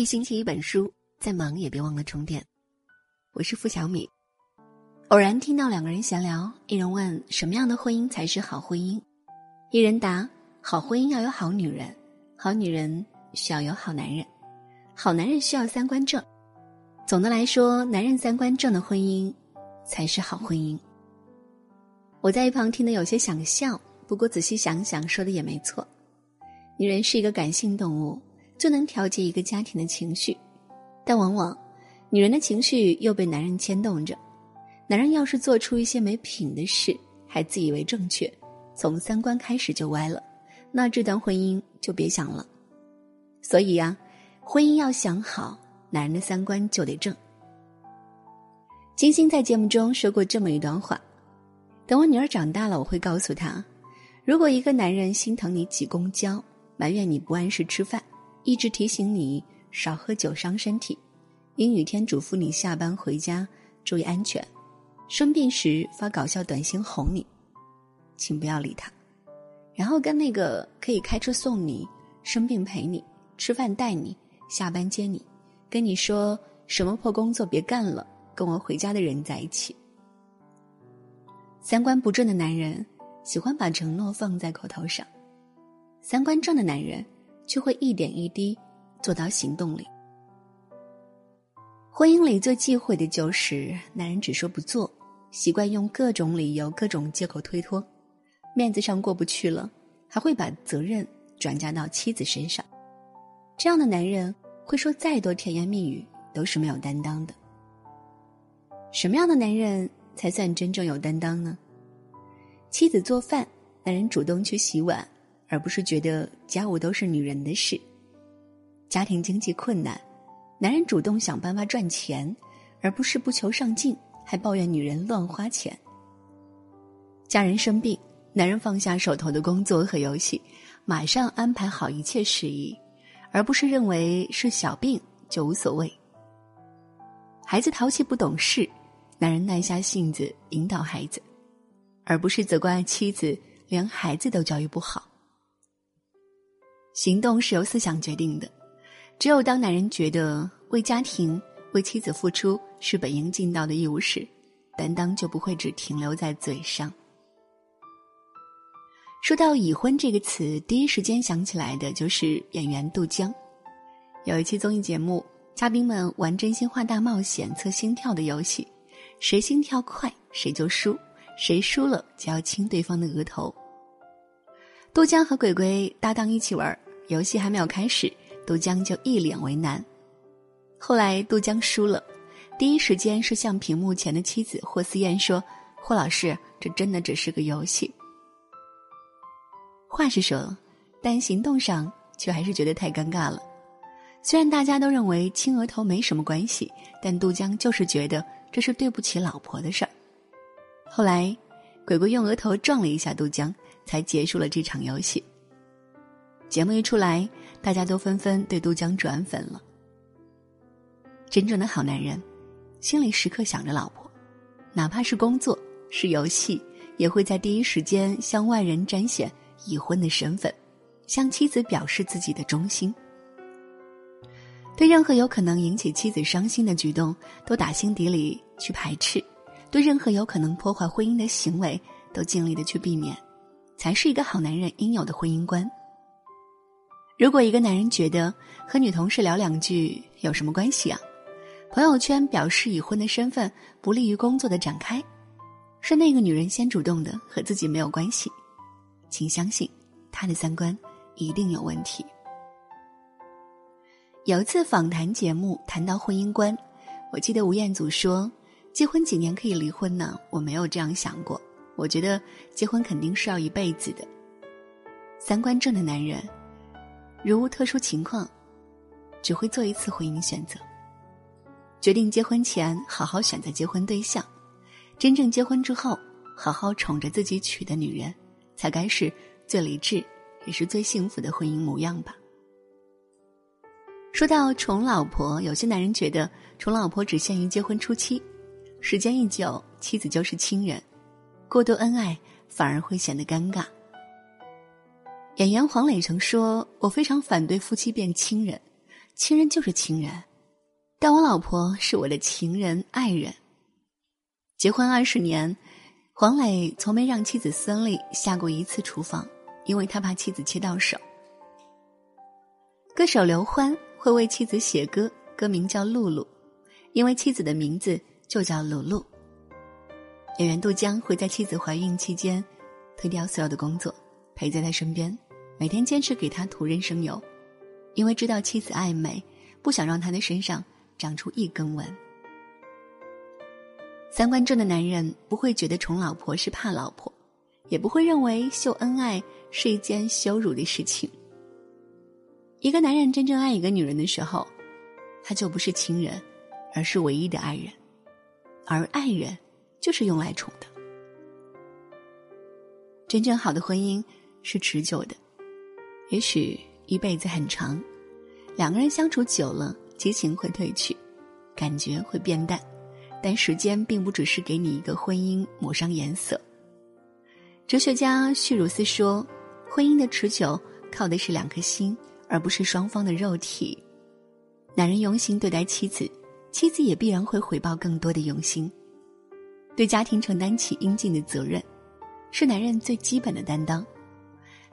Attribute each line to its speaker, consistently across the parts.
Speaker 1: 一星期一本书，再忙也别忘了充电。我是付小米。偶然听到两个人闲聊，一人问什么样的婚姻才是好婚姻，一人答：好婚姻要有好女人，好女人需要有好男人，好男人需要三观正。总的来说，男人三观正的婚姻才是好婚姻。我在一旁听得有些想笑，不过仔细想想，说的也没错。女人是一个感性动物。就能调节一个家庭的情绪，但往往，女人的情绪又被男人牵动着。男人要是做出一些没品的事，还自以为正确，从三观开始就歪了，那这段婚姻就别想了。所以呀，婚姻要想好，男人的三观就得正。金星在节目中说过这么一段话：等我女儿长大了，我会告诉她，如果一个男人心疼你挤公交，埋怨你不按时吃饭。一直提醒你少喝酒伤身体，阴雨天嘱咐你下班回家注意安全，生病时发搞笑短信哄你，请不要理他。然后跟那个可以开车送你、生病陪你、吃饭带你、下班接你、跟你说什么破工作别干了、跟我回家的人在一起。三观不正的男人喜欢把承诺放在口头上，三观正的男人。就会一点一滴做到行动里。婚姻里最忌讳的就是男人只说不做，习惯用各种理由、各种借口推脱，面子上过不去了，还会把责任转嫁到妻子身上。这样的男人会说再多甜言蜜语，都是没有担当的。什么样的男人才算真正有担当呢？妻子做饭，男人主动去洗碗。而不是觉得家务都是女人的事。家庭经济困难，男人主动想办法赚钱，而不是不求上进，还抱怨女人乱花钱。家人生病，男人放下手头的工作和游戏，马上安排好一切事宜，而不是认为是小病就无所谓。孩子淘气不懂事，男人耐下性子引导孩子，而不是责怪妻子连孩子都教育不好。行动是由思想决定的，只有当男人觉得为家庭、为妻子付出是本应尽到的义务时，担当就不会只停留在嘴上。说到已婚这个词，第一时间想起来的就是演员杜江。有一期综艺节目，嘉宾们玩真心话大冒险测心跳的游戏，谁心跳快谁就输，谁输了就要亲对方的额头。杜江和鬼鬼搭档一起玩。游戏还没有开始，杜江就一脸为难。后来杜江输了，第一时间是向屏幕前的妻子霍思燕说：“霍老师，这真的只是个游戏。”话是说，但行动上却还是觉得太尴尬了。虽然大家都认为亲额头没什么关系，但杜江就是觉得这是对不起老婆的事儿。后来，鬼鬼用额头撞了一下杜江，才结束了这场游戏。节目一出来，大家都纷纷对杜江转粉了。真正的好男人，心里时刻想着老婆，哪怕是工作是游戏，也会在第一时间向外人展现已婚的身份，向妻子表示自己的忠心。对任何有可能引起妻子伤心的举动，都打心底里去排斥；对任何有可能破坏婚姻的行为，都尽力的去避免，才是一个好男人应有的婚姻观。如果一个男人觉得和女同事聊两句有什么关系啊？朋友圈表示已婚的身份不利于工作的展开，是那个女人先主动的，和自己没有关系，请相信，他的三观一定有问题。有一次访谈节目谈到婚姻观，我记得吴彦祖说：“结婚几年可以离婚呢？我没有这样想过，我觉得结婚肯定是要一辈子的。三观正的男人。”如无特殊情况，只会做一次婚姻选择。决定结婚前好好选择结婚对象，真正结婚之后好好宠着自己娶的女人，才该是最理智也是最幸福的婚姻模样吧。说到宠老婆，有些男人觉得宠老婆只限于结婚初期，时间一久，妻子就是亲人，过度恩爱反而会显得尴尬。演员黄磊曾说：“我非常反对夫妻变亲人，亲人就是亲人，但我老婆是我的情人爱人。结婚二十年，黄磊从没让妻子孙俪下过一次厨房，因为他怕妻子切到手。歌手刘欢会为妻子写歌，歌名叫《露露》，因为妻子的名字就叫露露。演员杜江会在妻子怀孕期间推掉所有的工作，陪在她身边，每天坚持给她涂人生油。因为知道妻子爱美，不想让她的身上长出一根纹。三观正的男人不会觉得宠老婆是怕老婆，也不会认为秀恩爱是一件羞辱的事情。一个男人真正爱一个女人的时候，他就不是情人，而是唯一的爱人，而爱人就是用来宠的。真正好的婚姻是持久的，也许。一辈子很长，两个人相处久了，激情会褪去，感觉会变淡，但时间并不只是给你一个婚姻抹上颜色。哲学家叙鲁斯说：“婚姻的持久靠的是两颗心，而不是双方的肉体。”男人用心对待妻子，妻子也必然会回报更多的用心。对家庭承担起应尽的责任，是男人最基本的担当。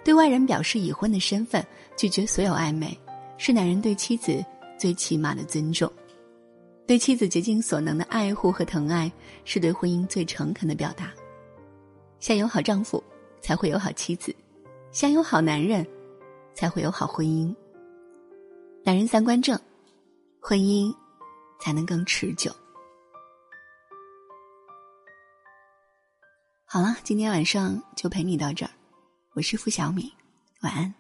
Speaker 1: 对外人表示已婚的身份，拒绝所有暧昧，是男人对妻子最起码的尊重；对妻子竭尽所能的爱护和疼爱，是对婚姻最诚恳的表达。先有好丈夫，才会有好妻子；先有好男人，才会有好婚姻。男人三观正，婚姻才能更持久。好了，今天晚上就陪你到这儿。我是付小米，晚安。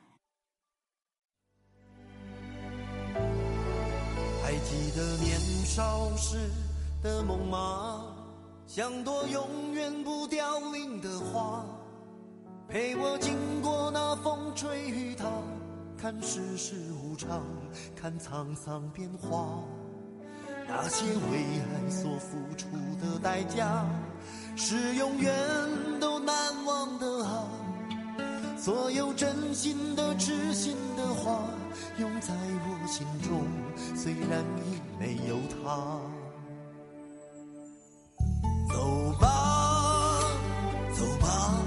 Speaker 2: 还记得年少时的梦吗？像朵永远不凋零的花，陪我经过那风吹雨打，看世事无常，看沧桑变化。那些为爱所付出的代价，是永远都难忘的啊。所有真心的、痴心的话，永在我心中，虽然已没有他。走吧，走吧，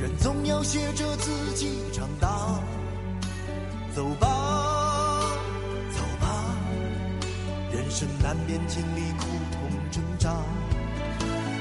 Speaker 2: 人总要学着自己长大。走吧，走吧，人生难免经历苦痛挣扎。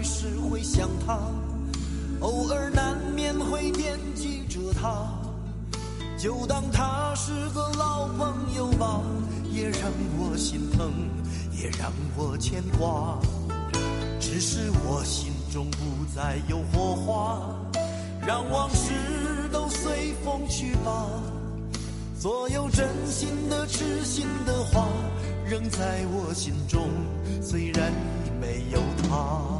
Speaker 2: 还是会想他，偶尔难免会惦记着他，就当他是个老朋友吧，也让我心疼，也让我牵挂。只是我心中不再有火花，让往事都随风去吧。所有真心的、痴心的话。仍在我心中，虽然已没有他。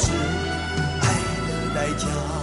Speaker 2: 是爱的代价。